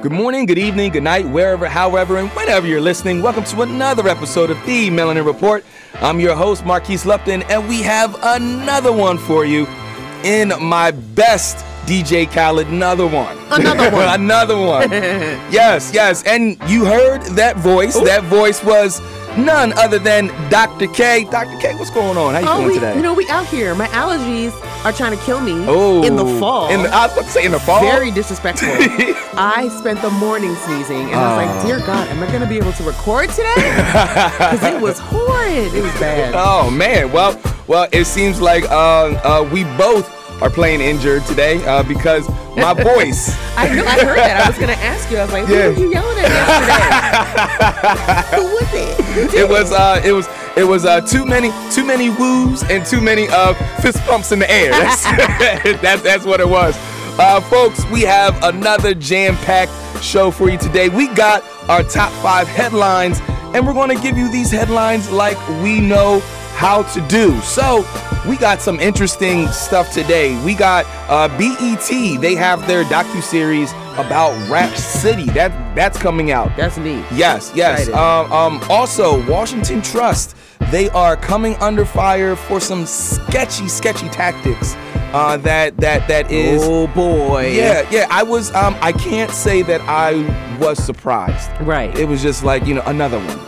Good morning, good evening, good night, wherever, however, and whenever you're listening. Welcome to another episode of The Melanin Report. I'm your host, Marquise Lupton, and we have another one for you in my best DJ Khaled. Another one. Another one. another one. yes, yes. And you heard that voice. Ooh. That voice was none other than Dr. K. Dr. K, what's going on? How you oh, feeling we, today? you know, we out here. My allergies are trying to kill me oh, in the fall. In the, I was about to say in the fall. Very disrespectful. I spent the morning sneezing, and I was like, "Dear God, am I going to be able to record today?" Because it was horrid. It was bad. Oh man. Well, well, it seems like uh, uh, we both are playing injured today uh, because my voice. I know. I heard that. I was going to ask you. I was like, "Who Yeah. were you yelling at yesterday? Who was it? It was uh, it was it was uh, too many too many woos and too many uh, fist pumps in the air. That's that's, that's what it was. Uh, folks, we have another jam-packed show for you today. We got our top five headlines, and we're going to give you these headlines like we know how to do. So we got some interesting stuff today. We got uh, BET. They have their docu series about Rap City. That that's coming out. That's neat. Yes, yes. Um, um, also, Washington Trust, they are coming under fire for some sketchy, sketchy tactics. Uh, that that that is. Oh boy. Yeah, yeah. I was. Um, I can't say that I was surprised. Right. It was just like you know another one.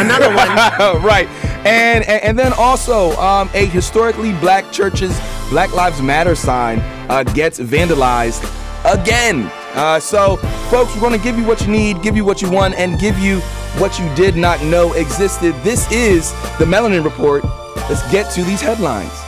Another one. right. And, and and then also um, a historically black church's Black Lives Matter sign uh, gets vandalized again. Uh, so, folks, we're going to give you what you need, give you what you want, and give you what you did not know existed. This is the Melanin Report. Let's get to these headlines.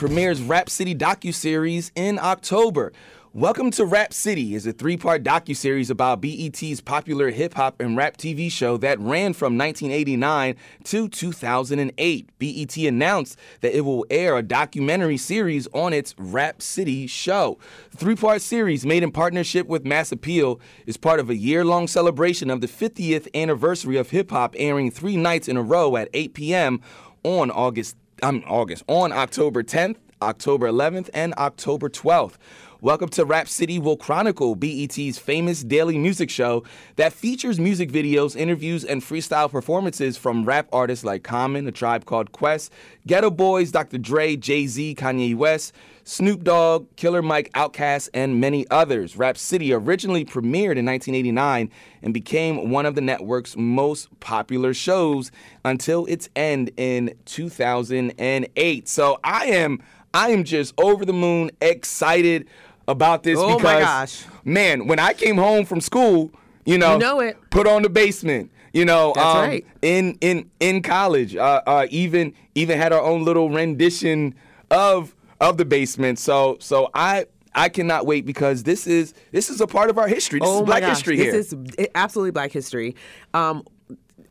Premieres Rap City docuseries in October. Welcome to Rap City is a three-part docuseries about BET's popular hip-hop and rap TV show that ran from 1989 to 2008. BET announced that it will air a documentary series on its Rap City show. The three-part series made in partnership with Mass Appeal is part of a year-long celebration of the 50th anniversary of hip-hop airing 3 nights in a row at 8 p.m. on August I'm August on October 10th, October 11th, and October 12th. Welcome to Rap City will chronicle BET's famous daily music show that features music videos, interviews, and freestyle performances from rap artists like Common, A Tribe Called Quest, Geto Boys, Dr. Dre, Jay Z, Kanye West, Snoop Dogg, Killer Mike, Outkast, and many others. Rap City originally premiered in 1989 and became one of the network's most popular shows until its end in 2008. So I am I am just over the moon excited about this Oh my because gosh. man, when I came home from school, you know, You know it. put on the basement. You know, That's um, right. in in in college, uh, uh, even even had our own little rendition of of the basement. So so I I cannot wait because this is this is a part of our history. This oh is Black gosh. history this here. is i- absolutely Black history. Um,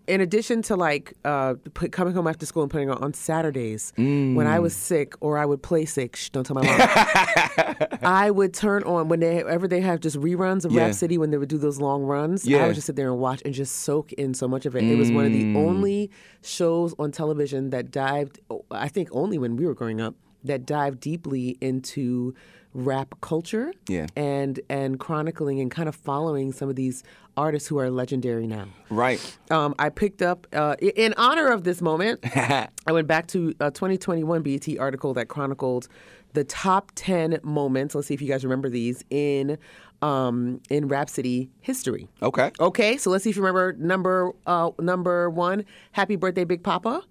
in addition to like uh, put, coming home after school and putting on on Saturdays, when I Mm. was sick or I would play sick, shh, don't tell my mom. I would turn on whenever they have just reruns of Yeah. Rap City when they would do those long runs. Yeah. I would just sit there and watch and just soak in so much of it. It was one of Mm. the only shows on television that dived, I think, only when we were growing up, that dive deeply into rap culture Yeah. and and chronicling and kind of following some of these artists who are legendary now. right. Um, I picked up uh, in honor of this moment. I went back to a 2021 BET article that chronicled the top 10 moments. Let's see if you guys remember these in um, in Rap City history. Okay. Okay, so let's see if you remember number uh, number one. Happy birthday, Big Poppa.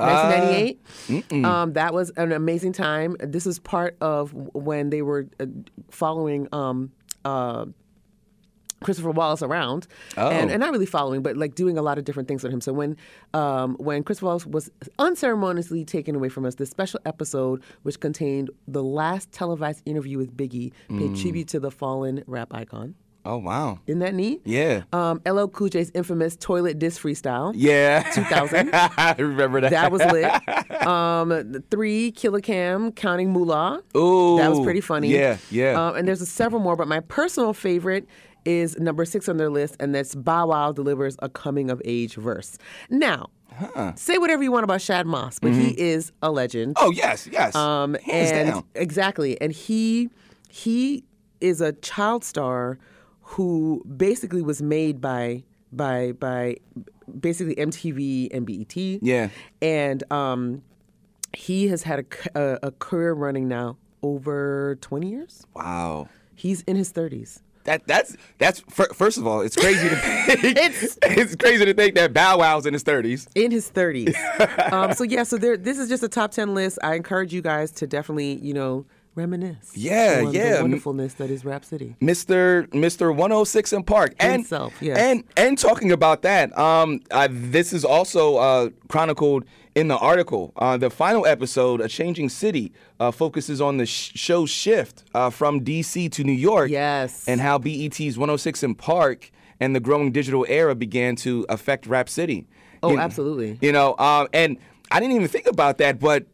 Uh, 1998. um, that was an amazing time. This is part of when they were uh, following um, uh, Christopher Wallace around, and, Oh. and not really following, but like doing a lot of different things with him. So when um, when Christopher Wallace was unceremoniously taken away from us, this special episode, which contained the last televised interview with Biggie, paid tribute to the fallen rap icon. Oh wow. Isn't that neat? Yeah. Um, LL Cool J's infamous toilet diss freestyle. Yeah. 2000. I remember that. That was lit. um, three, Killer Cam, Counting Moolah. Ooh, That was pretty funny. Yeah, yeah. Um, and there's a several more, but my personal favorite is number six on their list, and that's Bow Wow delivers a coming of age verse. Now, say whatever you want about Shad Moss, but he is a legend. oh yes, yes. Um, Hands and down. exactly, and he he is a child star who basically was made by by by basically MTV and BET. Yeah. and um, he has had a career running now over twenty years. Wow. He's in his thirties. That that's that's first of all, it's crazy to think. It's- it's crazy to think that Bow Wow's in his thirties. in his 30s. um, so yeah, so there. This is just a top 10 list. I encourage you guys to definitely, you know, reminisce. Yeah, yeah. The wonderfulness that is Rap City. Mr. Mr. 106 in Park and Himself, yes. and and talking about that, um, uh, this is also uh, chronicled in the article. Uh, the final episode, A Changing City, uh, focuses on the sh- show's shift uh, from DC to New York. Yes. and how BET's 106 in Park and the growing digital era began to affect Rap City. Oh, You- absolutely. You know, um, and I didn't even think about that, but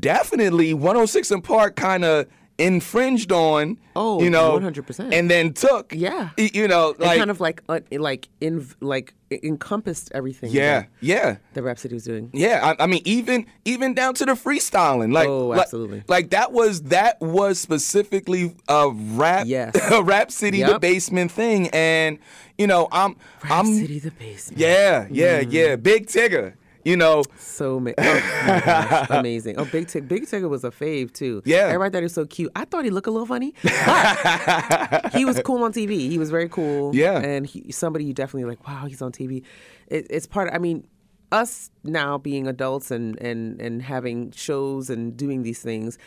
definitely 106 in Park kind of infringed on. Oh, you know, 100%. and then took. Yeah. You know, It like kind of like uh, like in like it encompassed everything. yeah, yeah. The Rap City was doing. Yeah, I, I mean, even even down to the freestyling, like, Oh, absolutely. like, that was that was specifically a rap, Yes. a rap city, the basement thing, and you know, I'm, Rap I'm, City, the basement. yeah, yeah, yeah, Big Tigger, you know, So ma- oh, oh gosh, amazing. Oh, Big Tig, Big Tigger was a fave too. Yeah. everybody thought he was so cute. I thought he looked a little funny, but he was cool on TV. He was very cool. Yeah. and he, somebody you definitely like. Wow, he's on TV. It, it's part. Of, I mean, us now being adults and and and having shows and doing these things,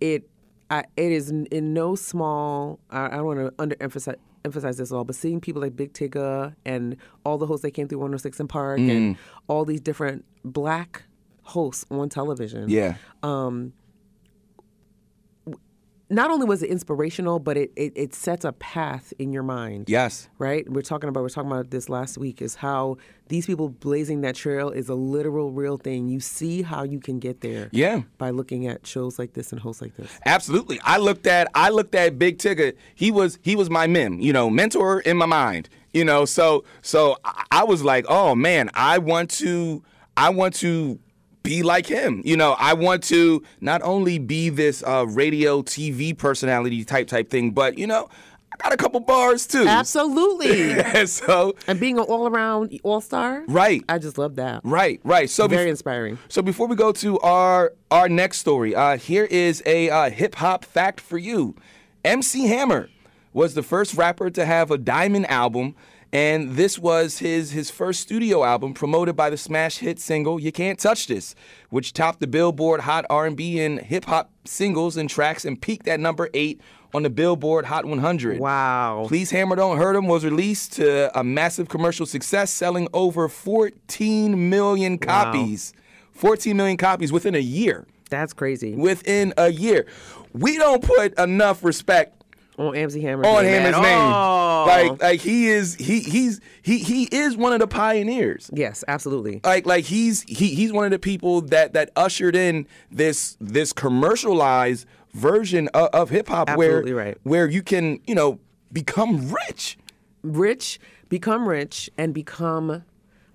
it. I, it is in, in no small. I, I don't want to underemphasize emphasize this all, but seeing people like Big Tigger and all the hosts that came through 106 in Park and Mm. all these different black hosts on television. yeah, Not only was it inspirational, but it, it, it sets a path in your mind. yes, Right? We're talking about we're talking about this last week is how these people blazing that trail is a literal real thing. You see how you can get there. Yeah. By looking at shows like this and hosts like this. Absolutely. I looked at I looked at Big Tigger. He was he was my mem, you know, mentor in my mind. You know, so so I, I was like, oh man, I want to I want to be like him. You know, I want to not only be this uh, radio TV personality type type thing, but you know, I got a couple bars too. Absolutely. so and being an all around all star. Right. I just love that. right, right. So Very bef- inspiring. So before we go to our our next story, uh, here is a uh, hip hop fact for you. MC Hammer was the first rapper to have a diamond album, and this was his his first studio album promoted by the smash hit single "You Can't Touch This," which topped the Billboard Hot R&B and Hip Hop singles and tracks and peaked at number eight on the Billboard Hot 100. Wow. Please Hammer Don't Hurt Him was released to a massive commercial success, selling over 14 million copies. Wow. 14 million copies within a year. That's crazy. Within a year. We don't put enough respect On MC Hammer. on name Hammer's name. all. Like like he is he he's he he is one of the pioneers. Yes, absolutely. Like like he's he he's one of the people that that ushered in this this commercialized version of, of hip hop where right. where you can, you know, become rich. rich, become rich, and become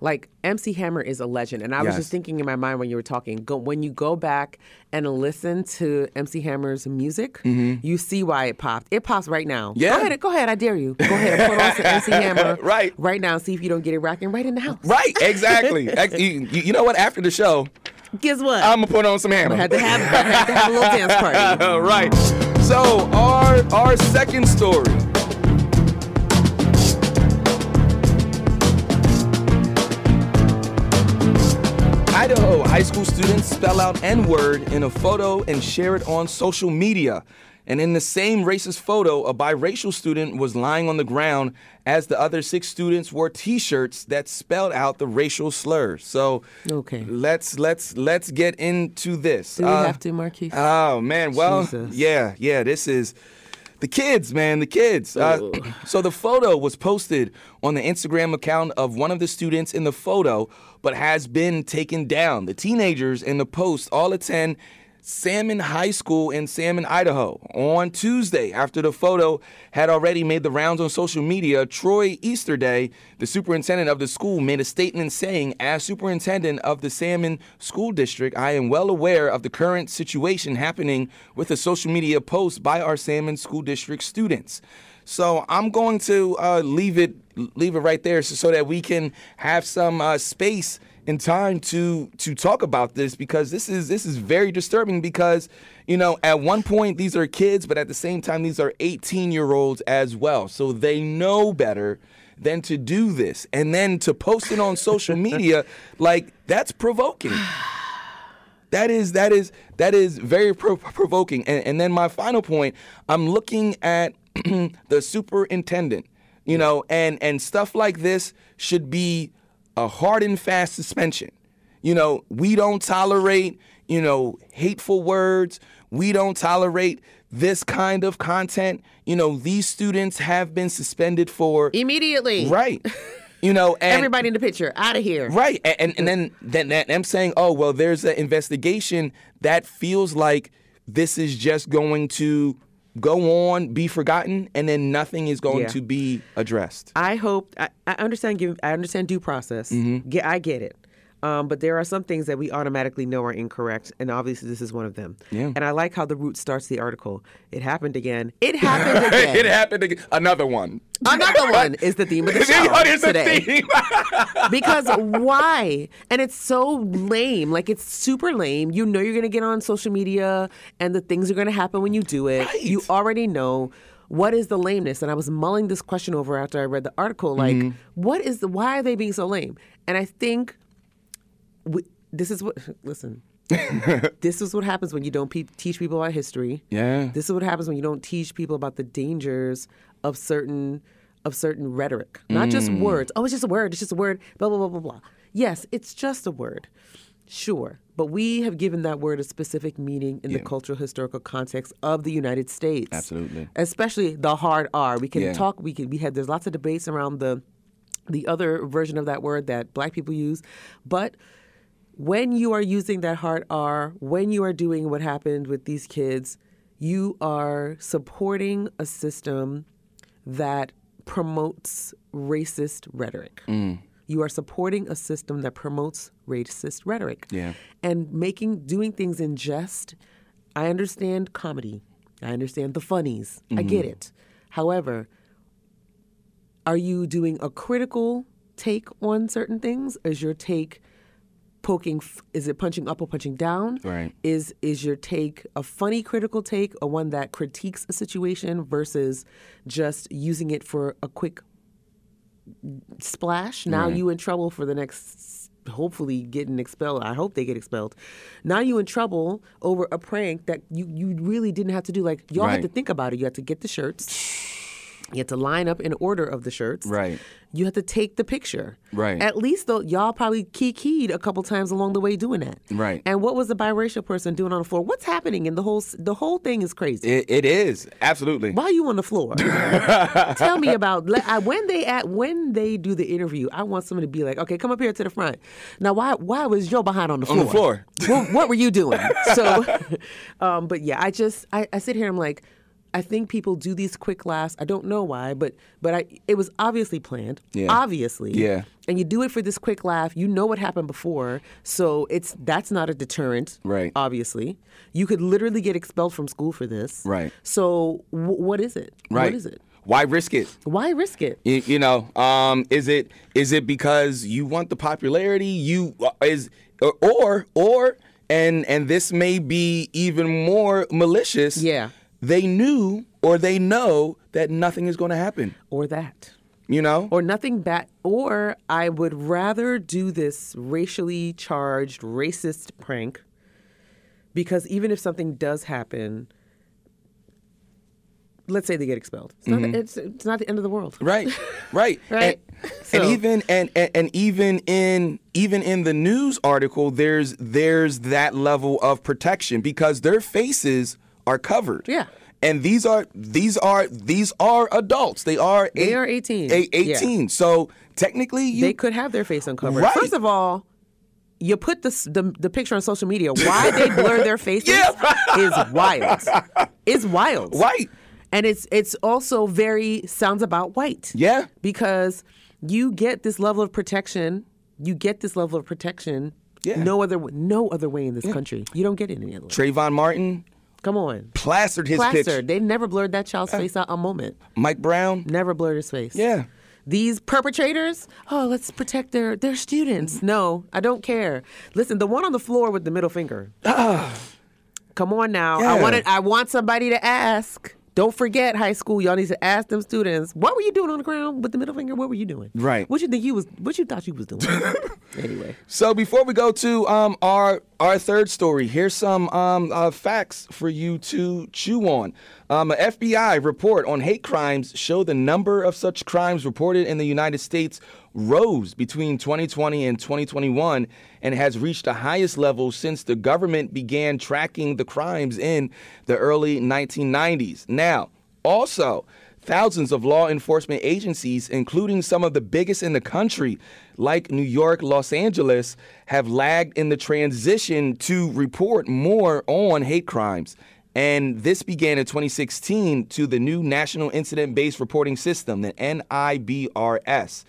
like MC Hammer is a legend. And I was just thinking in my mind when you were talking, go, when you go back and listen to MC Hammer's music, you see why it popped. It pops right now. Mm-hmm. Yeah. Go ahead, go ahead. I dare you. Go ahead and put on some MC Hammer Right. right now. See if you don't get it rocking right in the house. Right, exactly. You, you know what? After the show, Guess what? I'm gonna put on some hammer. I had to have, I had to have a little dance party. All right. So our our second story. Idaho high school students spell out N-word in a photo and share it on social media. And in the same racist photo, a biracial student was lying on the ground as the other six students wore T-shirts that spelled out the racial slur. So, Okay. let's let's let's get into this. Do we Uh, have to, Marquise? Oh man, well, Jesus. yeah, yeah. This is The kids, man, the kids. Uh, so the photo was posted on the Instagram account of one of the students in the photo, but has been taken down. The teenagers in the post all attend Salmon High School in Salmon, Idaho. On Tuesday, after the photo had already made the rounds on social media, Troy Easterday, the superintendent of the school, made a statement saying, As superintendent of the Salmon School District, I am well aware of the current situation happening with a social media post by our Salmon School District students. So I'm going to uh, leave it leave it right there so, so that we can have some uh, space in time to to talk about this because this is this is very disturbing because you know at one point these are kids but at the same time these are 18 year olds as well. So they know better than to do this. And then to post it on social media like that's provoking. That is that is that is very pro- provoking. And, and then my final point i'm looking at the superintendent you know and and stuff like this should be a hard and fast suspension. You know, we don't tolerate, you know, hateful words. We don't tolerate this kind of content. You know, these students have been suspended for immediately. Right. You know, and, everybody in the picture out of here. Right. And and, and then then that I'm saying, oh well, there's an investigation that feels like this is just going to go on, be forgotten, and then nothing is going yeah. to be addressed. I hope I, I understand. Give I understand due process. Mm-hmm. Get, I get it. Um, but there are some things that we automatically know are incorrect, and obviously this is one of them. Yeah. And I like how the Root starts the article. It happened again. It happened again. it happened again. Another one. Another one is the theme of the show what is today. The theme? because why? And it's so lame. Like it's super lame. You know you're gonna get on social media, and the things are gonna happen when you do it. Right. You already know what is the lameness? And I was mulling this question over after I read the article. Like, mm-hmm. what is the why are they being so lame? And I think we, this is what listen. this is what happens when you don't pe- teach people about history. Yeah. This is what happens when you don't teach people about the dangers of certain of certain rhetoric, not mm. just words. Oh, it's just a word. It's just a word. Blah blah blah blah blah. Yes, it's just a word. Sure, but we have given that word a specific meaning in yeah. the cultural historical context of the United States. Absolutely. Especially the hard R. We can yeah. talk. We can. We had. There's lots of debates around the the other version of that word that Black people use, but when you are using that hard R, when you are doing what happened with these kids, you are supporting a system that promotes racist rhetoric. Mm. You are supporting a system that promotes racist rhetoric. Yeah. And making doing things in jest. I understand comedy. I understand the funnies. Mm-hmm. I get it. However, are you doing a critical take on certain things? Is your take poking is it punching up or punching down? Right. Is is your take a funny critical take or one that critiques a situation versus just using it for a quick splash? Now right. you in trouble for the next hopefully getting expelled. I hope they get expelled. Now you in trouble over a prank that you you really didn't have to do. Like y'all right. had to think about it. You had to get the shirts you had to line up in order of the shirts. Right. You had to take the picture. Right. At least though, y'all probably key keyed a couple times along the way doing that. Right. And what was the biracial person doing on the floor? What's happening? And the whole the whole thing is crazy. it, it is absolutely. Why are you on the floor? Tell me about when they at when they do the interview. I want someone to be like, okay, come up here to the front. Now, why why was Joe behind on the floor? On the floor. what, what were you doing? So, um, but yeah, I just I, I sit here. I'm like I think people do these quick laughs. I don't know why, but but I it was obviously planned. Yeah. Obviously. Yeah. And you do it for this quick laugh. You know what happened before, so it's that's not a deterrent. Right. Obviously, you could literally get expelled from school for this. Right. So w- what is it? Right. What is it? Why risk it? Why risk it? You, you know, um, is it is it because you want the popularity? You uh, is or or and and this may be even more malicious. Yeah they knew or they know that nothing is going to happen. Or that. You know? Or nothing bad. Or I would rather do this racially charged, racist prank because even if something does happen, let's say they get expelled. It's, mm-hmm. not, it's, it's not the end of the world. Right, right, right. And, so. and even and, and, and even in even in the news article, there's there's that level of protection because their faces are covered. Yeah. and these are these are these are adults. They are They eight- are 18. eight- 18. So technically, you they could have their face uncovered. Right. First of all, you put this, the the picture on social media. Why they blur their faces Yeah. is wild. It's wild. Right. And it's it's also very sounds about white. Yeah. Because you get this level of protection. You get this level of protection. Yeah. No other no other way in this country. You don't get it any other way. Trayvon Martin Come on. plastered his Plastered. picture. They never blurred that child's face out a moment. Mike Brown. Never blurred his face. Yeah. These perpetrators, oh, let's protect their their students. No, I don't care. Listen, the one on the floor with the middle finger. Ah. Come on now. I Yeah. wanted I want somebody to ask. Don't forget high school. Y'all need to ask them students, what were you doing on the ground with the middle finger? What were you doing? Right. What you think you was what you thought you was doing? anyway. So before we go to um, our our third story, here's some um, uh, facts for you to chew on. Um, a FBI report on hate crimes show the number of such crimes reported in the United States rose between 2020 and 2021 and has reached the highest level since the government began tracking the crimes in the early 1990s. Now, also, Thousands of law enforcement agencies, including some of the biggest in the country, like New York, Los Angeles, have lagged in the transition to report more on hate crimes. And this began in 2016 to the new National Incident Based Reporting System, the NIBRS.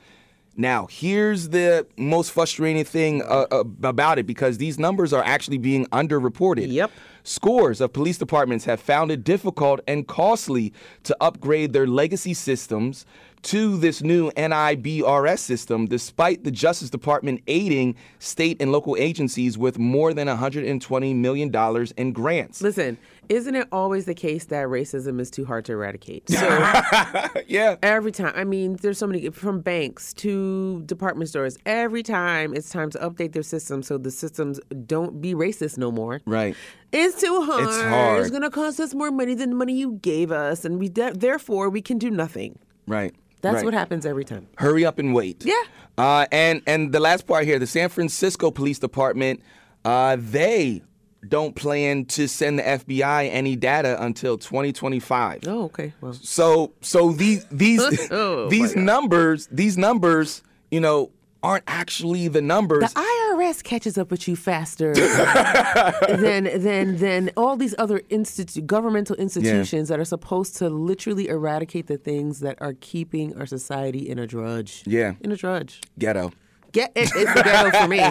Now, here's the most frustrating thing uh, uh, about it because these numbers are actually being underreported. Yep. Scores of police departments have found it difficult and costly to upgrade their legacy systems to this new NIBRS system, despite the Justice Department aiding state and local agencies with more than $120 million in grants. Listen, isn't it always the case that racism is too hard to eradicate? So yeah. every time, I mean, there's so many from banks to department stores. Every time it's time to update their systems so the systems don't be racist no more. Right. It's too hard. It's hard. it's going to cost us more money than the money you gave us, and we de- therefore we can do nothing. Right. That's right. what happens every time. Hurry up and wait. Yeah. Uh, and and the last part here, the San Francisco Police Department, uh, they don't plan to send the FBI any data until 2025. Oh, okay. Well, So so these these Oh, these numbers these numbers you know aren't actually the numbers. the IRS catches up with you faster than than than all these other institu- governmental institutions that are supposed to literally eradicate the things that are keeping our society in a drudge. Yeah. in a drudge. Ghetto. Get it, it's the ghetto for me.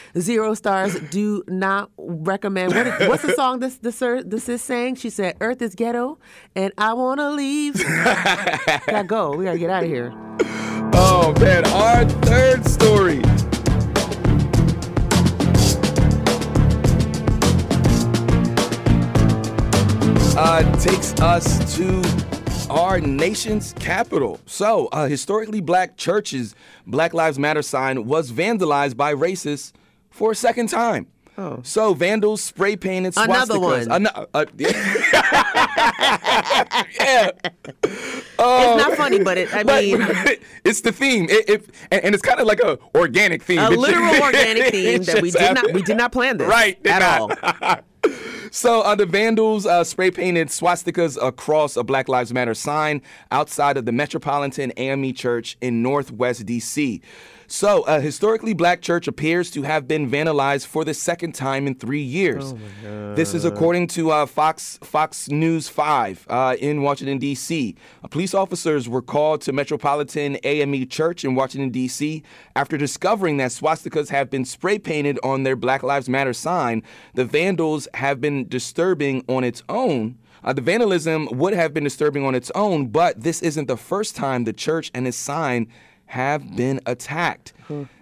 Zero stars. Do not recommend. What is, what's the song this this this is saying? She said, "Earth is ghetto, and I wanna leave." gotta go. We gotta get out of here. Oh man, our third story. Uh, takes us to our nation's capital. So, uh, historically black churches, Black Lives Matter sign was vandalized by racists for a second time. Oh. So vandals spray painted swastikas. Another one. Uh, yeah. yeah. it's uh, not funny, but it. I But- mean, it's the theme. It, it and, and it's kind of like a organic theme. a literal organic theme that we did not we did not plan this Right, at not. all. So uh, the vandals uh, spray painted swastikas across a Black Lives Matter sign outside of the Metropolitan AME Church in Northwest DC. So a historically black church appears to have been vandalized for the second time in three years. This is according to uh, Fox Fox News 5 uh, in Washington D.C. Uh, police officers were called to Metropolitan AME Church in Washington D.C. after discovering that swastikas have been spray painted on their Black Lives Matter sign. The vandals have been disturbing on its own. Uh, the vandalism would have been disturbing on its own, but this isn't the first time the church and its sign have been attacked.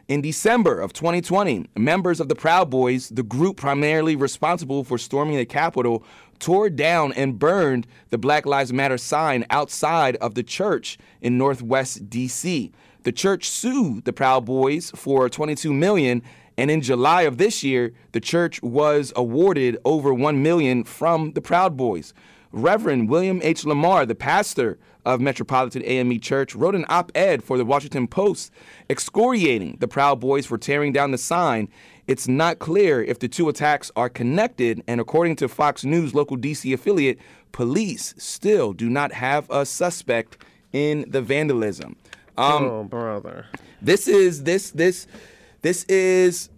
In December of 2020, members of the Proud Boys, the group primarily responsible for storming the Capitol, tore down and burned the Black Lives Matter sign outside of the church in Northwest DC. The church sued the Proud Boys for 22 million and in July of this year, the church was awarded over 1 million from the Proud Boys. Reverend William H. Lamar, the pastor of Metropolitan AME Church, wrote an op ed for the Washington Post excoriating the Proud Boys for tearing down the sign. It's not clear if the two attacks are connected, and according to Fox News local DC affiliate, police still do not have a suspect in the vandalism. Um, oh, brother. This is this this this is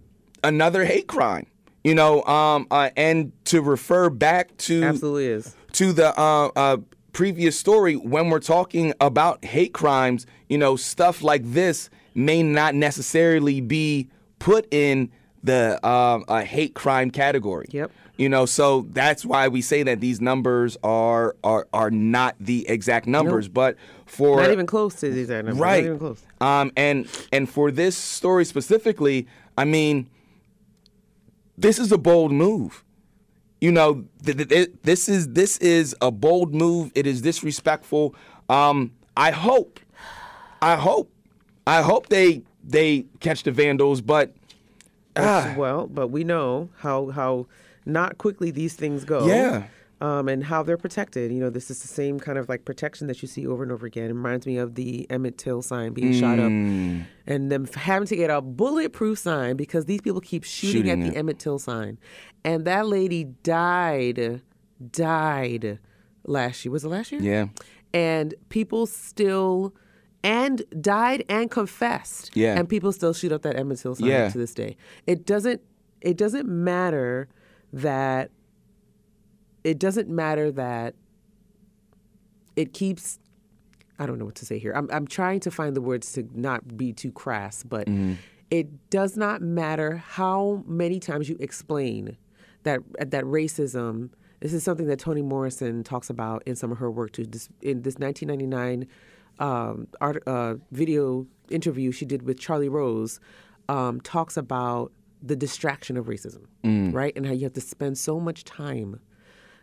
another hate crime. You know, um, uh, and to refer back to Absolutely is. to the uh, uh, previous story, when we're talking about hate crimes, you know, stuff like this may not necessarily be put in the uh, a hate crime category. Yep. You know, so that's why we say that these numbers are are are not the exact numbers, but for Not even close to these exact numbers. right Not even close. um and and for this story specifically i mean this is a bold move you know th- th- th- this is this is a bold move it is disrespectful um i hope i hope i hope they they catch the vandals but ah, Well, but we know how how not quickly these things go. Yeah. Um, and how they're protected. You know, this is the same kind of like protection that you see over and over again. It reminds me of the Emmett Till sign being shot up Mm. and them having to get a bulletproof sign because these people keep shooting, Shooting at it. the Emmett Till sign. And that lady died, died last year. Was it last year? yeah and people still and died and confessed. Yeah. And people still shoot up that Emmett Till sign Yeah. to this day. It doesn't it doesn't matter that it doesn't matter that it keeps I don't know what to say here. I'm I'm trying to find the words to not be too crass, but mm-hmm. it does not matter how many times you explain that that racism. This is something that Toni Morrison talks about in some of her work too. This, in this 1999 um, art, uh, video interview she did with Charlie Rose, um, talks about the distraction of racism, right, and how you have to spend so much time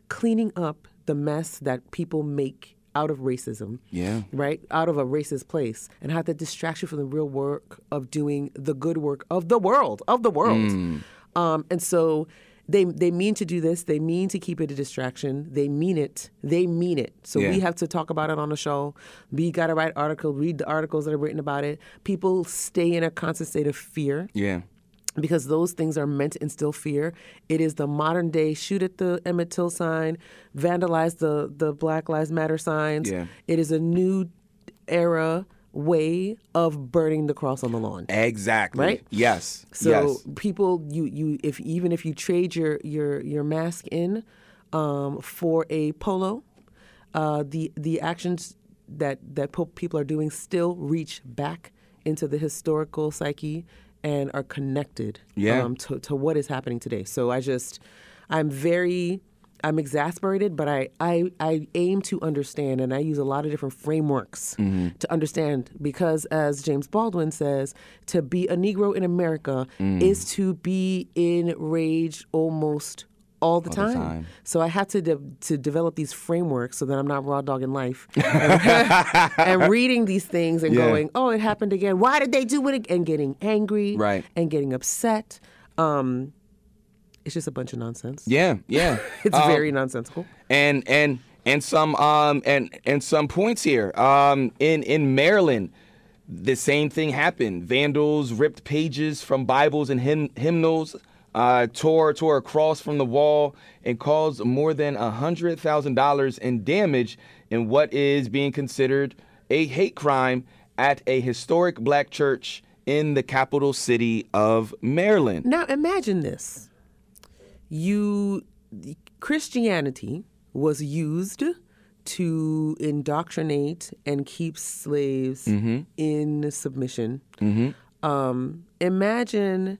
cleaning up the mess that people make out of racism yeah. right? Out of a racist place and how that distracts you from the real work of doing the good work of the world of the world. Mm. um, and so they they mean to do this they mean to keep it a distraction they mean it they mean it so Yeah. we have to talk about it on the show we got to write articles read the articles that are written about it people stay in a constant state of fear yeah because those things are meant to instill fear. It is the modern day shoot at the Emmett Till sign, vandalize the the Black Lives Matter signs. Yeah. It is a new era way of burning the cross on the lawn. exactly Right? yes So yes people, you you if even if you trade your your your mask in um, for a polo, uh, the the actions that that po- people are doing still reach back into the historical psyche and are connected Yeah. um, to to what is happening today. So I just I'm very I'm exasperated, but I, I, I aim to understand, and I use a lot of different frameworks to understand because, as James Baldwin says, to be a Negro in America is to be enraged almost all the, time. time. So I had to de- to develop these frameworks so that I'm not raw dogging life and reading these things and Yeah. going, oh, it happened again. Why did they do it? ag-" And getting angry Right. and getting upset. Um, it's just a bunch of nonsense. yeah yeah It's Um, very nonsensical. and and and some um and and some points here um in in Maryland the same thing happened vandals ripped pages from bibles and hymn, hymnals uh, tore tore a cross from the wall and caused more than a hundred thousand dollars in damage in what is being considered a hate crime at a historic black church in the capital city of Maryland. Now imagine this. You Christianity was used to indoctrinate and keep slaves mm-hmm. in submission. Mm-hmm. Um, imagine,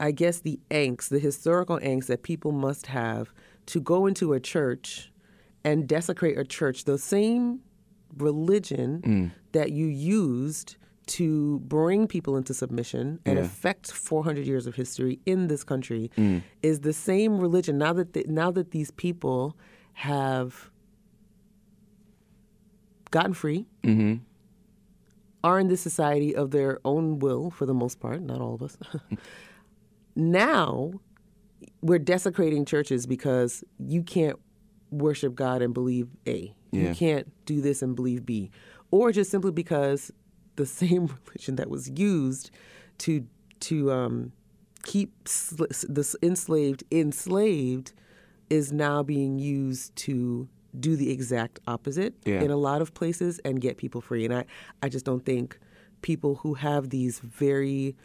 I guess, the angst, the historical angst that people must have to go into a church and desecrate a church, the same religion mm. that you used to bring people into submission and Yeah. affect 400 years of history in this country mm. is the same religion now that the, now that these people have gotten free mm-hmm. are in this society of their own will for the most part not all of us now we're desecrating churches because you can't worship God and believe A. Yeah. You can't do this and believe B. Or just simply because the same religion that was used to to um, keep sl- the enslaved enslaved is now being used to do the exact opposite Yeah. in a lot of places and get people free. And I, I just don't think people who have these very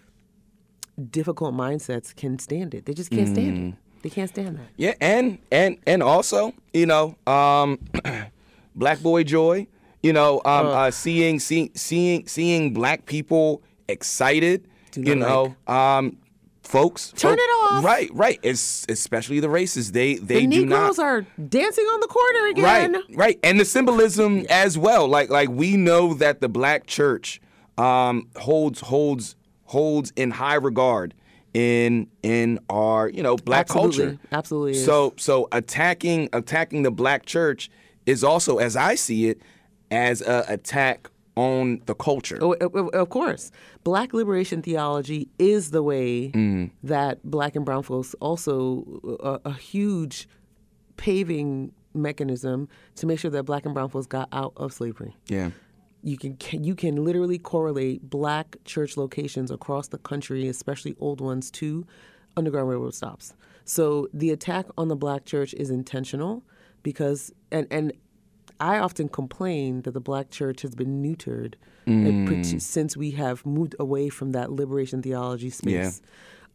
difficult mindsets can stand it. They just can't stand Mm. it. They can't stand that. Yeah, and and and also, you know, um, Black Boy Joy, you know, um, uh, seeing seeing seeing seeing black people excited, you not know, um, folks, Turn folk- it off. Right, right. It's especially the races. They they The do not. Negroes are dancing on the corner again. Right, right, and the symbolism as well. Like, like we know that the black church um, holds holds holds in high regard in in our you know black Absolutely. culture. Absolutely. So so attacking attacking the black church is also, as I see it, as a attack on the culture. Oh, of- course. Black liberation theology is the way Mm. that black and brown folks also a, a huge paving mechanism to make sure that black and brown folks got out of slavery. Yeah. You can can- you can literally correlate black church locations across the country, especially old ones, to underground railroad stops. So the attack on the black church is intentional because and and I often complain that the black church has been neutered and pret- since we have moved away from that liberation theology space.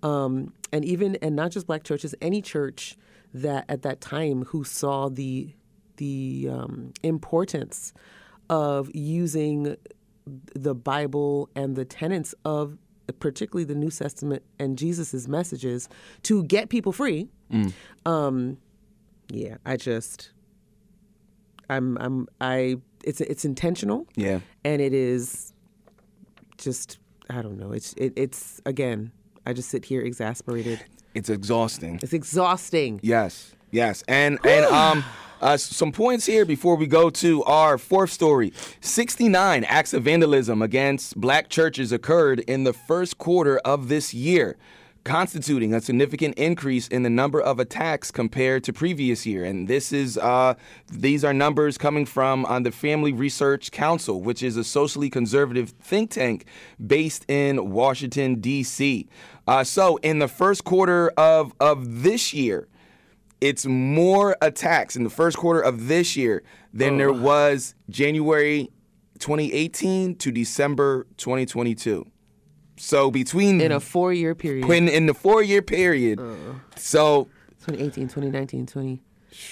Um, and even and not just black churches, any church that at that time who saw the the um, importance of using the Bible and the tenets of particularly the New Testament and Jesus's messages to get people free. Um, yeah, I just I'm I'm I it's it's intentional Yeah. and it is just I don't know. It's it, it's again. I just sit here exasperated. It's exhausting. It's exhausting. Yes, yes, and and um, uh, some points here before we go to our fourth story. Sixty-nine acts of vandalism against black churches occurred in the first quarter of this year, constituting a significant increase in the number of attacks compared to previous year. And this is uh, these are numbers coming from uh, the Family Research Council, which is a socially conservative think tank based in Washington D.C. Uh, so, in the first quarter of of this year, it's more attacks in the first quarter of this year than there was January 2018 to December 2022. So between In a four year period. when in the four year period, so 2018, 2019, 20,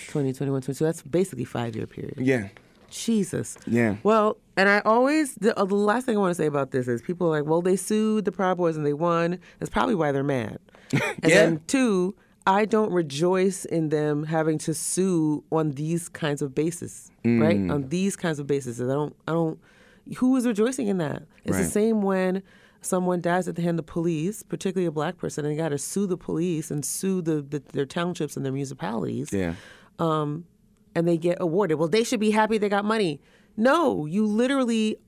20, 21, 22. So that's basically five year period. yeah, Jesus. Yeah. Well, and I always the, uh, the last thing I want to say about this is people are like, well, they sued the Proud Boys and they won. That's probably why they're mad. And Yeah. then two, I don't rejoice in them having to sue on these kinds of basis, right? Mm. On these kinds of basis. I don't. I don't. Who is rejoicing in that? It's the same when someone dies at the hand of police, particularly a black person, and they got to sue the police and sue the, the their townships and their municipalities yeah, and they get awarded. Well, they should be happy they got money. No, you literally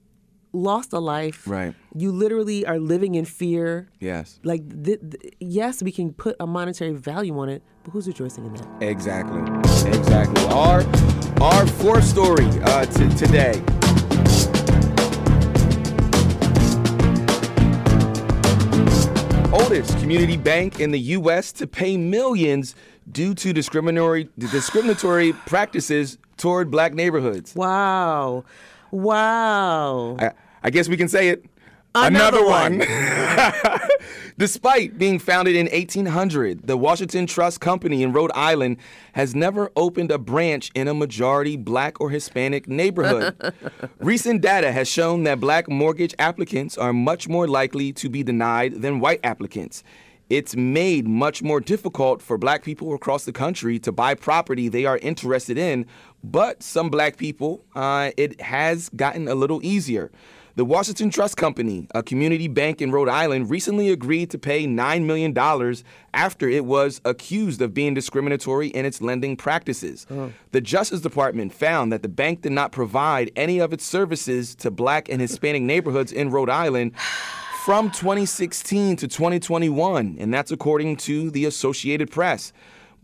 lost a life. Right. You literally are living in fear. yes, Like, th- th- yes, we can put a monetary value on it, but who's rejoicing in that? exactly, exactly. Our our fourth story uh, t- today. Oldest community bank in the U.S. to pay millions due to discriminatory discriminatory practices toward black neighborhoods. Wow. Wow. I, I guess we can say it. Another one. Despite being founded in 1800, the Washington Trust Company in Rhode Island has never opened a branch in a majority black or Hispanic neighborhood. Recent data has shown that black mortgage applicants are much more likely to be denied than white applicants. It's made much more difficult for black people across the country to buy property they are interested in, but some black people, uh, it has gotten a little easier. The Washington Trust Company, a community bank in Rhode Island, recently agreed to pay $9 million after it was accused of being discriminatory in its lending practices. The Justice Department found that the bank did not provide any of its services to black and Hispanic neighborhoods in Rhode Island from 2016 to 2021, and that's according to the Associated Press.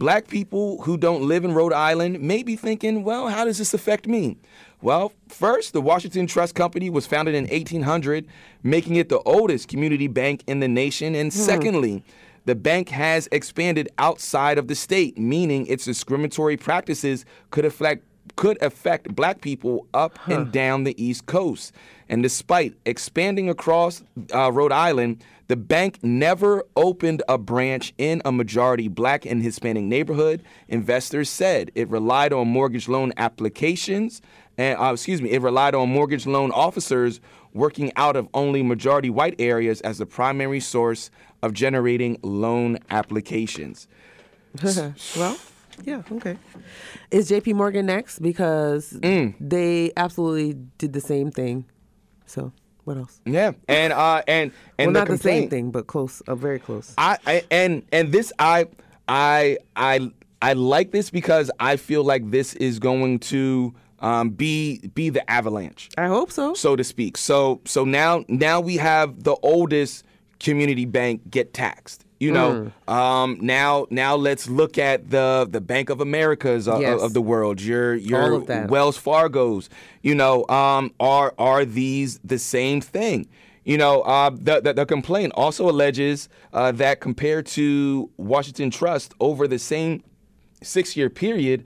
Black people who don't live in Rhode Island may be thinking, well, how does this affect me? Well, first, the Washington Trust Company was founded in 1800, making it the oldest community bank in the nation. And secondly, the bank has expanded outside of the state, meaning its discriminatory practices could affect could affect black people up and down the East Coast. And despite expanding across uh, Rhode Island, the bank never opened a branch in a majority black and Hispanic neighborhood. Investors said it relied on mortgage loan applications, and uh, excuse me, it relied on mortgage loan officers working out of only majority white areas as the primary source of generating loan applications. well, yeah, okay. Is JP Morgan next? Because Mm. they absolutely did the same thing. So, what else? Yeah, and uh, and and well, the not the same thing, but close, uh, very close. I, I and and this I I I I like this because I feel like this is going to um, be be the avalanche, I hope so. so to speak. So so now now we have the oldest community bank get taxed. You know, Mm. um, now now let's look at the the Bank of Americas of, Yes. of the world. Your your. Wells Fargo's. You know, um, are are these the same thing? You know, uh, the, the the complaint also alleges uh, that compared to Washington Trust over the same six year period,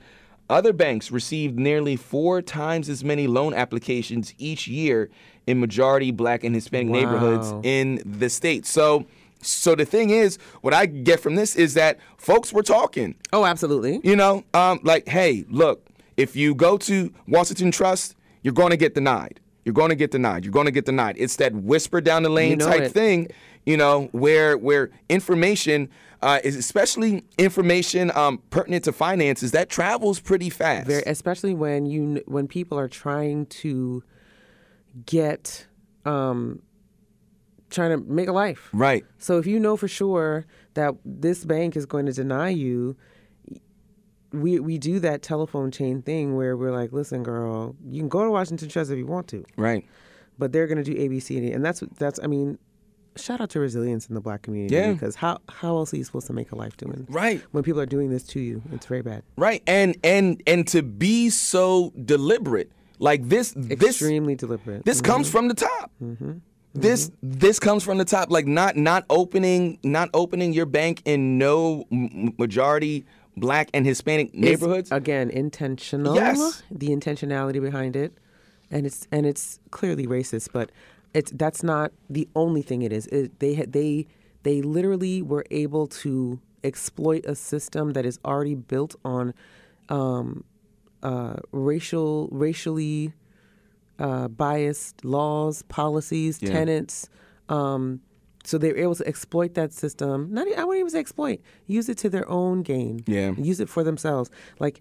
other banks received nearly four times as many loan applications each year in majority black and Hispanic neighborhoods in the state. So, so the thing is, what I get from this is that folks were talking. oh, absolutely. You know, um, like, hey, look, if you go to Washington Trust, you're going to get denied. You're going to get denied. You're going to get denied. It's that whisper down the lane You know type it. thing, you know, where where information uh, is especially information um, pertinent to finances that travels pretty fast. Very, especially when you when people are trying to get um, trying to make a life. right. So if you know for sure that this bank is going to deny you, we we do that telephone chain thing where we're like, listen, girl, you can go to Washington Trust if you want to, Right. but they're going to do A, B, C, and D, and that's that's. I mean, shout out to resilience in the black community Yeah. because how how else are you supposed to make a life doing? Right. When people are doing this to you, it's very bad. Right. And and and to be so deliberate, like this this Extremely deliberate. This comes mm-hmm. from the top. Mm-hmm. This this comes from the top. Like not not opening not opening your bank in no majority black and Hispanic It's, neighborhoods. again intentional. Yes. the intentionality behind it, and it's and it's clearly racist, but it's that's not the only thing it is. It, they they they literally were able to exploit a system that is already built on um, uh, racial racially uh, biased laws, policies, Yeah. tenants. Um, so they're able to exploit that system. Not, I wouldn't even say exploit. Use it to their own gain. Yeah. Use it for themselves. Like,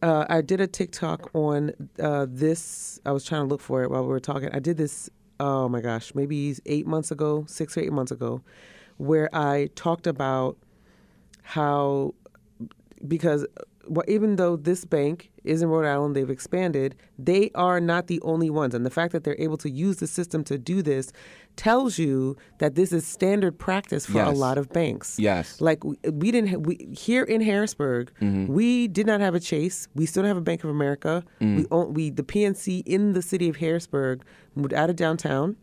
uh, I did a TikTok on uh, this. I was trying to look for it while we were talking. I did this. Oh my gosh, maybe eight months ago, six or eight months ago, where I talked about how because well, even though this bank is in Rhode Island, they've expanded, they are not the only ones. And the fact that they're able to use the system to do this tells you that this is standard practice for a lot of banks. Yes. Like we, we didn't ha- we here in Harrisburg, we did not have a Chase. We still don't have a Bank of America. We own, we the PNC in the city of Harrisburg moved out of downtown.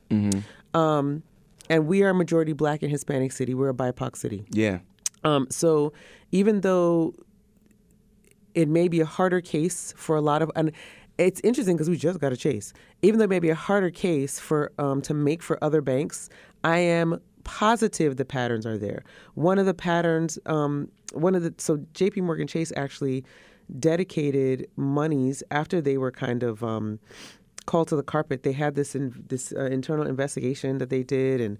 Um, and we are a majority black and Hispanic city. We're a BIPOC city. yeah. Um, so even though it may be a harder case for a lot of, and it's interesting because we just got a chase. Even though it may be a harder case for um, to make for other banks, I am positive the patterns are there. One of the patterns, um, one of the so J.P. Morgan Chase actually dedicated monies after they were kind of. Um, called to the carpet. They had this in, this uh, internal investigation that they did, and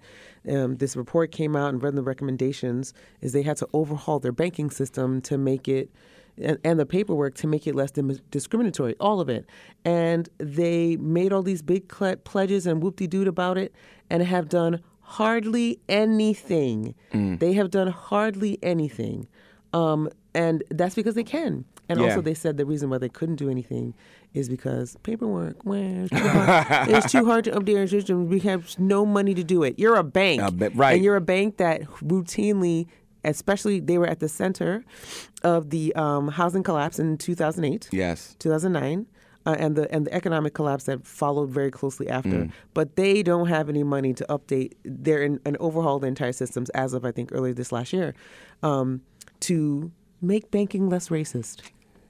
um, this report came out and read the recommendations. Is they had to overhaul their banking system to make it. And, and the paperwork to make it less dim- discriminatory, all of it. And they made all these big cle- pledges and whoop de doo about it and have done hardly anything. They have done hardly anything. Um, and that's because they can. And Yeah. also, they said the reason why they couldn't do anything is because paperwork, well, it's too hard, it's too hard to update our system. We have no money to do it. You're a bank. Ba- right. And you're a bank that routinely especially they were at the center of the um, housing collapse in 2008, Yes. 2009. Uh, and the and the economic collapse that followed very closely after, but they don't have any money to update their and, and overhaul the entire systems as of I think earlier this last year, um, to make banking less racist.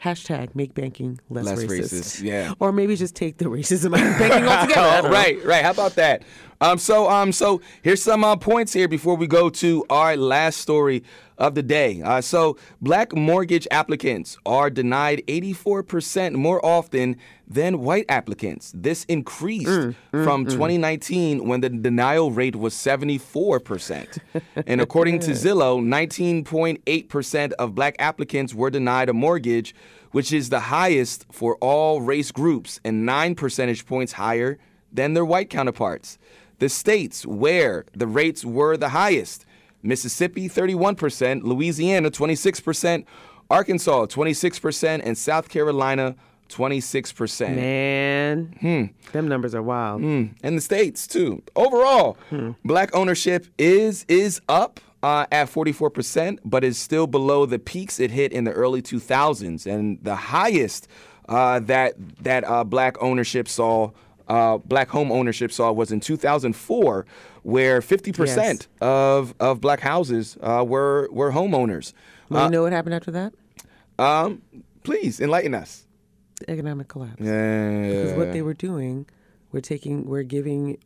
Hashtag make banking less, Less racist. racist, yeah. Or maybe just take the racism out of banking altogether. Right, right. How about that? Um, so, um, so here's some uh, points here before we go to our last story of the day. Uh, so, black mortgage applicants are denied 84% more often than white applicants. This increased Mm, from 2019 when the denial rate was 74%. and according to Zillow, 19.8% of black applicants were denied a mortgage, which is the highest for all race groups and 9 percentage points higher than their white counterparts. The states where the rates were the highest Mississippi 31%, Louisiana 26%, Arkansas 26%, and South Carolina 26%. Man, hmm. them numbers are wild. Hmm. and the states too. Overall, hmm. black ownership is is up uh, at 44%, but is still below the peaks it hit in the early 2000s, and the highest uh, that that uh, black ownership saw. Uh, black home ownership saw was in 2004, where 50% Yes. of, of black houses uh, were were homeowners. Well, you know what happened after that? Um, please enlighten us. The economic collapse. Yeah. Because what they were doing, we're taking, we're giving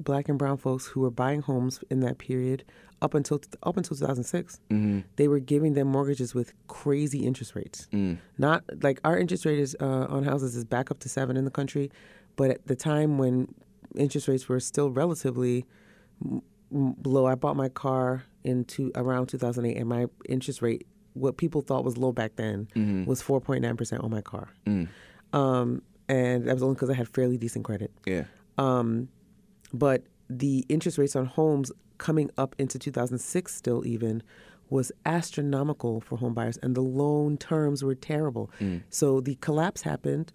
black and brown folks who were buying homes in that period up until up until 2006, Mm-hmm. they were giving them mortgages with crazy interest rates. Mm. Not like our interest rate is uh, on houses is back up to seven in the country, but at the time when interest rates were still relatively m- low, I bought my car in two, around 2008, and my interest rate, what people thought was low back then, Mm-hmm. was 4.9 percent on my car. Mm. Um, and that was only because I had fairly decent credit. Yeah. Um, but the interest rates on homes coming up into 2006 still even was astronomical for home buyers and the loan terms were terrible. So the collapse happened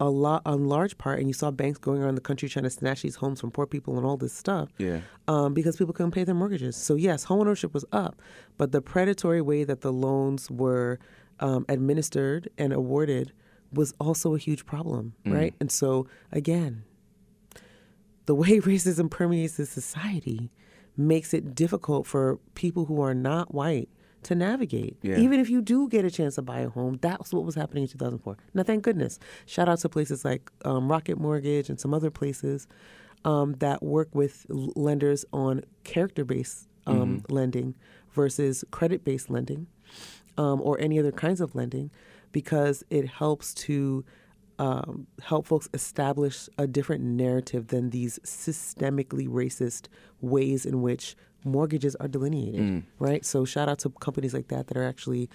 a lot on large part and you saw banks going around the country trying to snatch these homes from poor people and all this stuff. Yeah. Um, because people couldn't pay their mortgages. So yes, homeownership was up, but the predatory way that the loans were um, administered and awarded was also a huge problem, right? And so again, the way racism permeates the society makes it difficult for people who are not white to navigate. Yeah. Even if you do get a chance to buy a home, that's what was happening in 2004. Now, thank goodness. Shout out to places like um, Rocket Mortgage and some other places um, that work with l- lenders on character based um, lending versus credit based lending um, or any other kinds of lending because it helps to um, help folks establish a different narrative than these systemically racist ways in which mortgages are delineated, right? So shout out to companies like that that are actually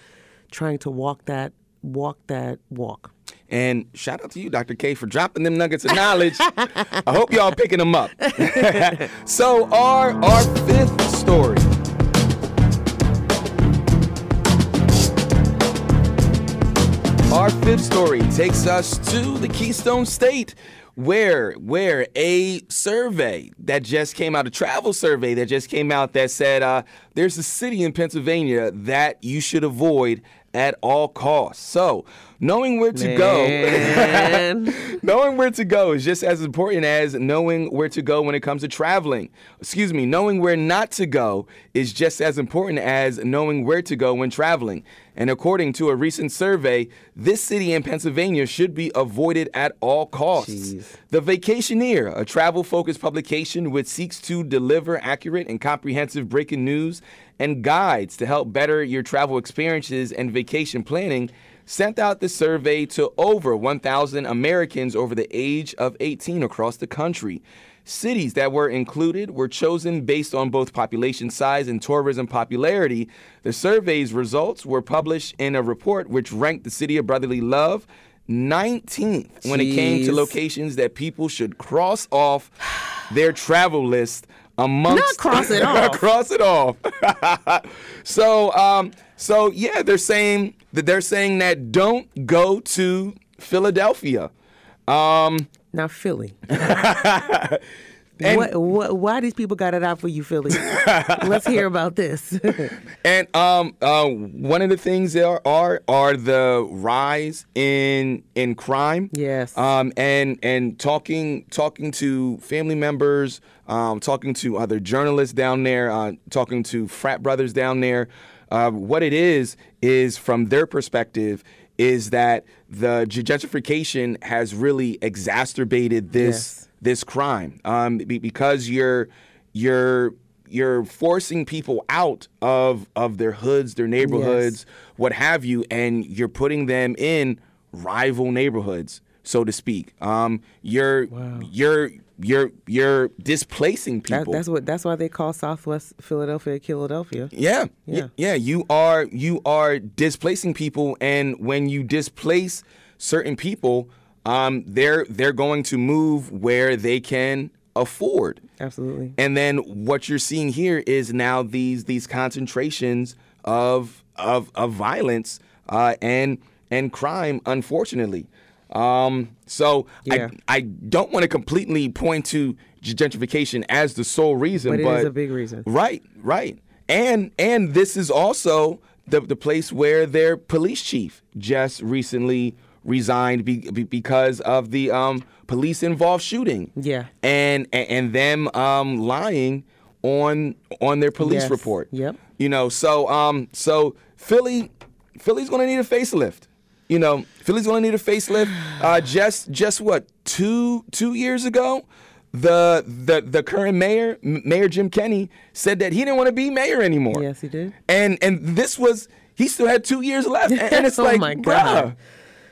trying to walk that walk that walk. And shout out to you, Dr. K, for dropping them nuggets of knowledge. I hope y'all picking them up. so our our fifth story. Fifth story takes us to the Keystone State, where where a survey that just came out, a travel survey that just came out that said uh, there's a city in Pennsylvania that you should avoid at all costs. So knowing where to go. Knowing where to go is just as important as knowing where to go when it comes to traveling. Excuse me, knowing where not to go is just as important as knowing where to go when traveling. And according to a recent survey, this city in Pennsylvania should be avoided at all costs. Jeez. The Vacationer, a travel focused publication which seeks to deliver accurate and comprehensive breaking news and guides to help better your travel experiences and vacation planning, sent out the survey to over 1,000 Americans over the age of 18 across the country. Cities that were included were chosen based on both population size and tourism popularity. The survey's results were published in a report which ranked the city of brotherly love 19th when it came to locations that people should cross off their travel list amongst Not cross it off. cross it off. so um so yeah, they're saying that they're saying that don't go to Philadelphia. Um Now Philly. And- what, what, why these people got it out for you, Philly? Let's hear about this. And um, uh, one of the things there are are the rise in in crime. Yes. Um, and and talking talking to family members, um, talking to other journalists down there, uh, talking to frat brothers down there. Uh, what it is is from their perspective is that the gentrification has really exacerbated this Yes. this crime um, because you're you're you're forcing people out of of their hoods, their neighborhoods, what have you, and you're putting them in rival neighborhoods, so to speak. Um, you're you're you're you're displacing That, people. that's what. That's why they call Southwest Philadelphia Philadelphia. Yeah, Yeah. yeah, yeah. You are you are displacing people, and when you displace certain people, um, they're they're going to move where they can afford. Absolutely. And then what you're seeing here is now these these concentrations of of of violence uh, and and crime, unfortunately. Um, so Yeah. I I don't want to completely point to gentrification as the sole reason, But but, it is a big reason. Right, right. And and this is also the the place where their police chief just recently resigned be, be- because of the um, police involved shooting. Yeah. And and, and them um, lying on on their police Yes. report. Yep. You know, so um so Philly Philly's going to need a facelift. You know, Philly's going to need a facelift. Uh, just just what two two years ago, the the the current mayor, M- Mayor Jim Kenney, said that he didn't want to be mayor anymore. Yes, he did. And and this was he still had two years left, and, and it's Oh like, my bruh, God.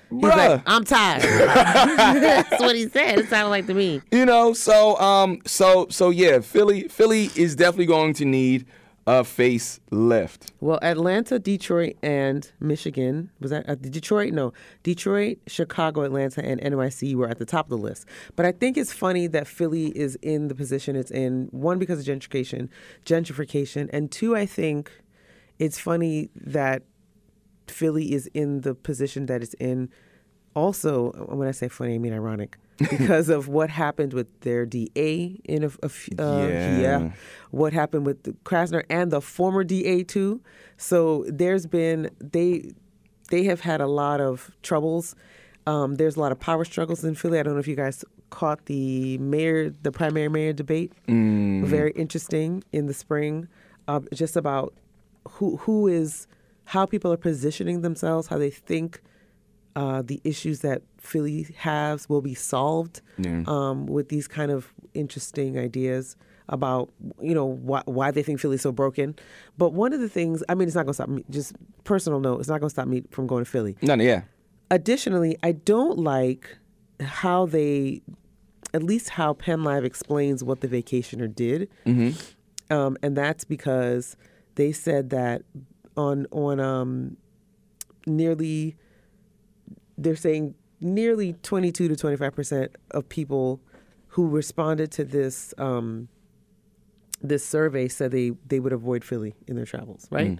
He's bruh. like, I'm tired. That's what he said. It sounded like to me. You know, so um, so so yeah, Philly Philly is definitely going to need a facelift. Well, Atlanta, Detroit, and Michigan was that uh, Detroit? No, Detroit, Chicago, Atlanta, and NYC were at the top of the list. But I think it's funny that Philly is in the position it's in. One because of gentrification, gentrification, and two, I think it's funny that Philly is in the position that it's in. Also, when I say funny, I mean ironic because of what happened with their DA in a, a uh, Yeah. yeah, what happened with Krasner and the former DA too. So there's been they they have had a lot of troubles. Um, there's a lot of power struggles in Philly. I don't know if you guys caught the mayor, the primary mayor debate. Very interesting in the spring, uh, just about who who is how people are positioning themselves, how they think uh, the issues that Philly has will be solved Yeah. um, with these kind of interesting ideas about you know why, why they think Philly's so broken. But one of the things, I mean, it's not going to stop me. Just personal note, it's not going to stop me from going to Philly. No, yeah. Additionally, I don't like how they, at least how Penn Live explains what the vacationer did, um, and that's because they said that on on um, nearly, they're saying nearly twenty two to twenty five percent of people who responded to this um, this survey said they they would avoid Philly in their travels, right?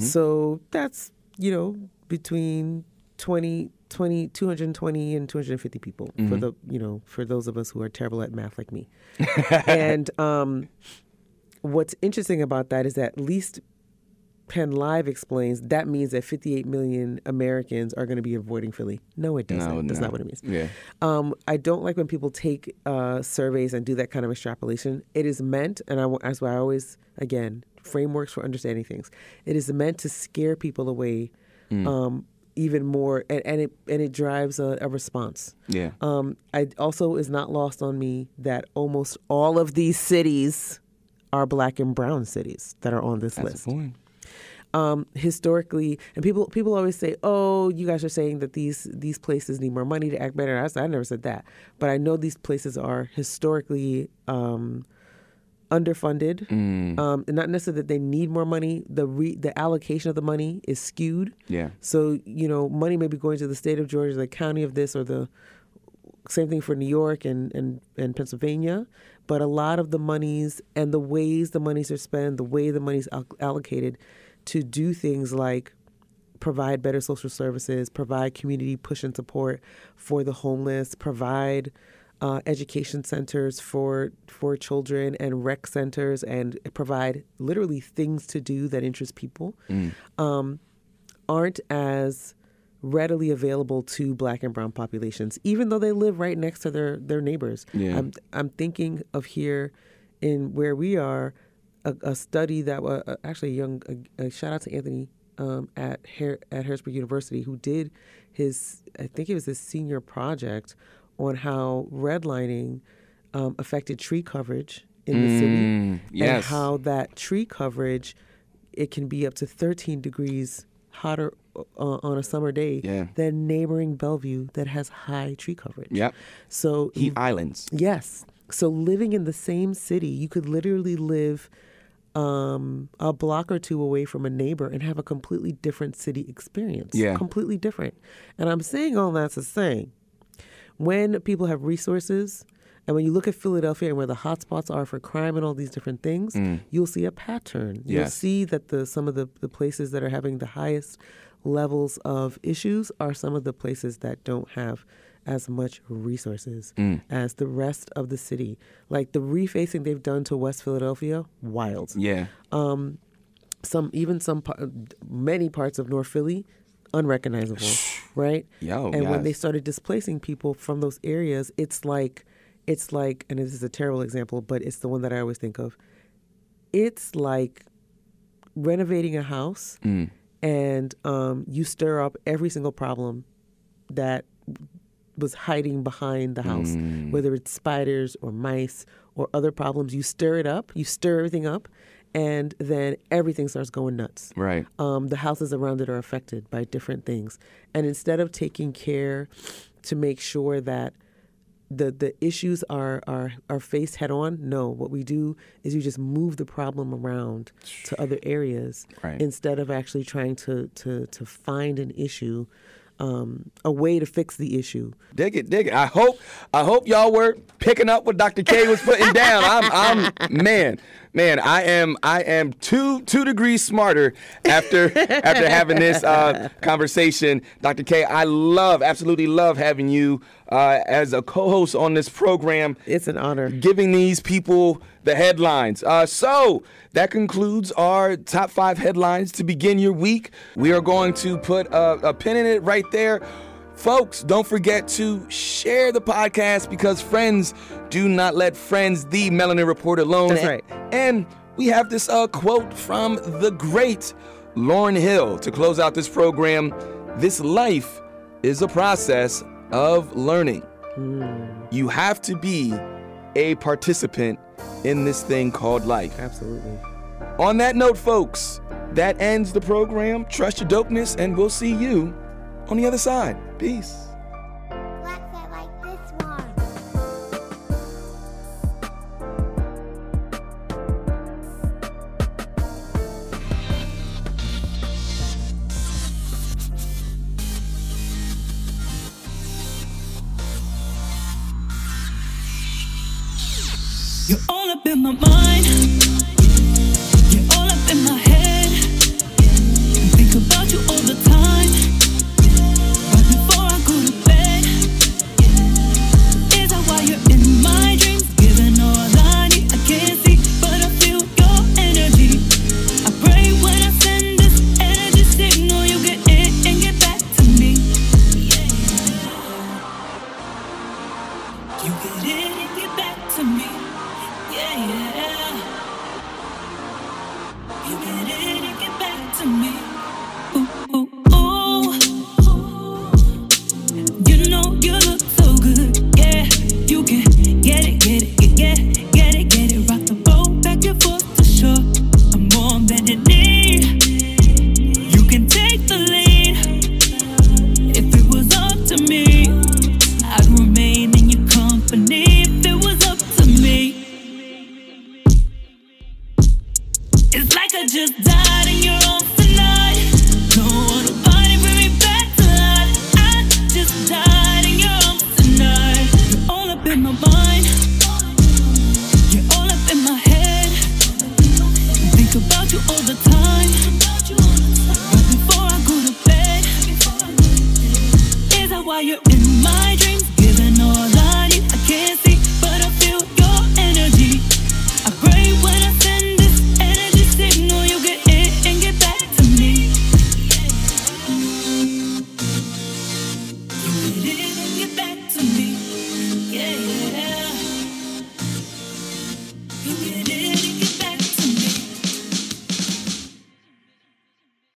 So that's you know between 20, 20 220 and 250 people for the you know for those of us who are terrible at math like me. and um, what's interesting about that is that at least Penn Live explains that means that 58 million Americans are going to be avoiding Philly. No, it doesn't. No, That's no. not what it means. Yeah. Um, I don't like when people take uh, surveys and do that kind of extrapolation. It is meant, and I, that's why I always, again, frameworks for understanding things. It is meant to scare people away um, even more, and, and it and it drives a, a response. Yeah. Um, I also is not lost on me that almost all of these cities are black and brown cities that are on this That's list. Um, historically, and people people always say, "Oh, you guys are saying that these these places need more money to act better." I, said, I never said that, but I know these places are historically um, underfunded. Um, and not necessarily that they need more money. The re, the allocation of the money is skewed. Yeah. So you know, money may be going to the state of Georgia, the county of this, or the same thing for New York and, and, and Pennsylvania. But a lot of the monies and the ways the monies are spent, the way the money's al- allocated to do things like provide better social services, provide community push and support for the homeless, provide uh, education centers for for children and rec centers and provide literally things to do that interest people um, aren't as readily available to black and brown populations even though they live right next to their their neighbors Yeah. I'm, I'm thinking of here in where we are a, a study that was uh, actually a young a, a shout out to Anthony um, at Har- at Harrisburg University who did his I think it was his senior project on how redlining um, affected tree coverage in the city Mm, yes. and how that tree coverage it can be up to 13 degrees hotter uh, on a summer day Yeah. than neighboring Bellevue that has high tree coverage. Yep. So Heat Islands. Yes. So living in the same city, you could literally live um, a block or two away from a neighbor and have a completely different city experience. Yeah. Completely different. And I'm saying all that to say, when people have resources, and when you look at Philadelphia and where the hotspots are for crime and all these different things, you'll see a pattern. You'll Yes. see that the some of the, the places that are having the highest levels of issues are some of the places that don't have as much resources as the rest of the city. Like the refacing they've done to West Philadelphia, wild. Yeah. Some even some many parts of North Philly, unrecognizable, right? Yo, and when they started displacing people from those areas, it's like it's like and this is a terrible example, but it's the one that I always think of. It's like renovating a house Mm. and um, you stir up every single problem that was hiding behind the house, Mm. whether it's spiders or mice or other problems. You stir it up, you stir everything up, and then everything starts going nuts. Right. Um, the houses around it are affected by different things. And instead of taking care to make sure that the, the issues are, are, are faced head on, no. What we do is you just move the problem around to other areas Right. instead of actually trying to, to, to find an issue, um, a way to fix the issue. Dig it, dig it. I hope, I hope y'all were picking up what Dr. K was putting down. I'm, I'm, man, man. I am, I am two, two degrees smarter after, after having this uh, conversation. Dr. K, I love, absolutely love having you uh, as a co-host on this program. It's an honor. giving these people the headlines. Uh, so that concludes our top five headlines to begin your week. We are going to put a, a pin in it right there. Folks, don't forget to share the podcast because friends do not let friends, the Melanin Report, alone. That's And- right. And we have this uh, quote from the great Lauryn Hill to close out this program. This life is a process of learning. You have to be a participant in this thing called life. Absolutely. On that note, folks, that ends the program. Trust your dopeness, and we'll see you on the other side. Peace. You're all up in my mind.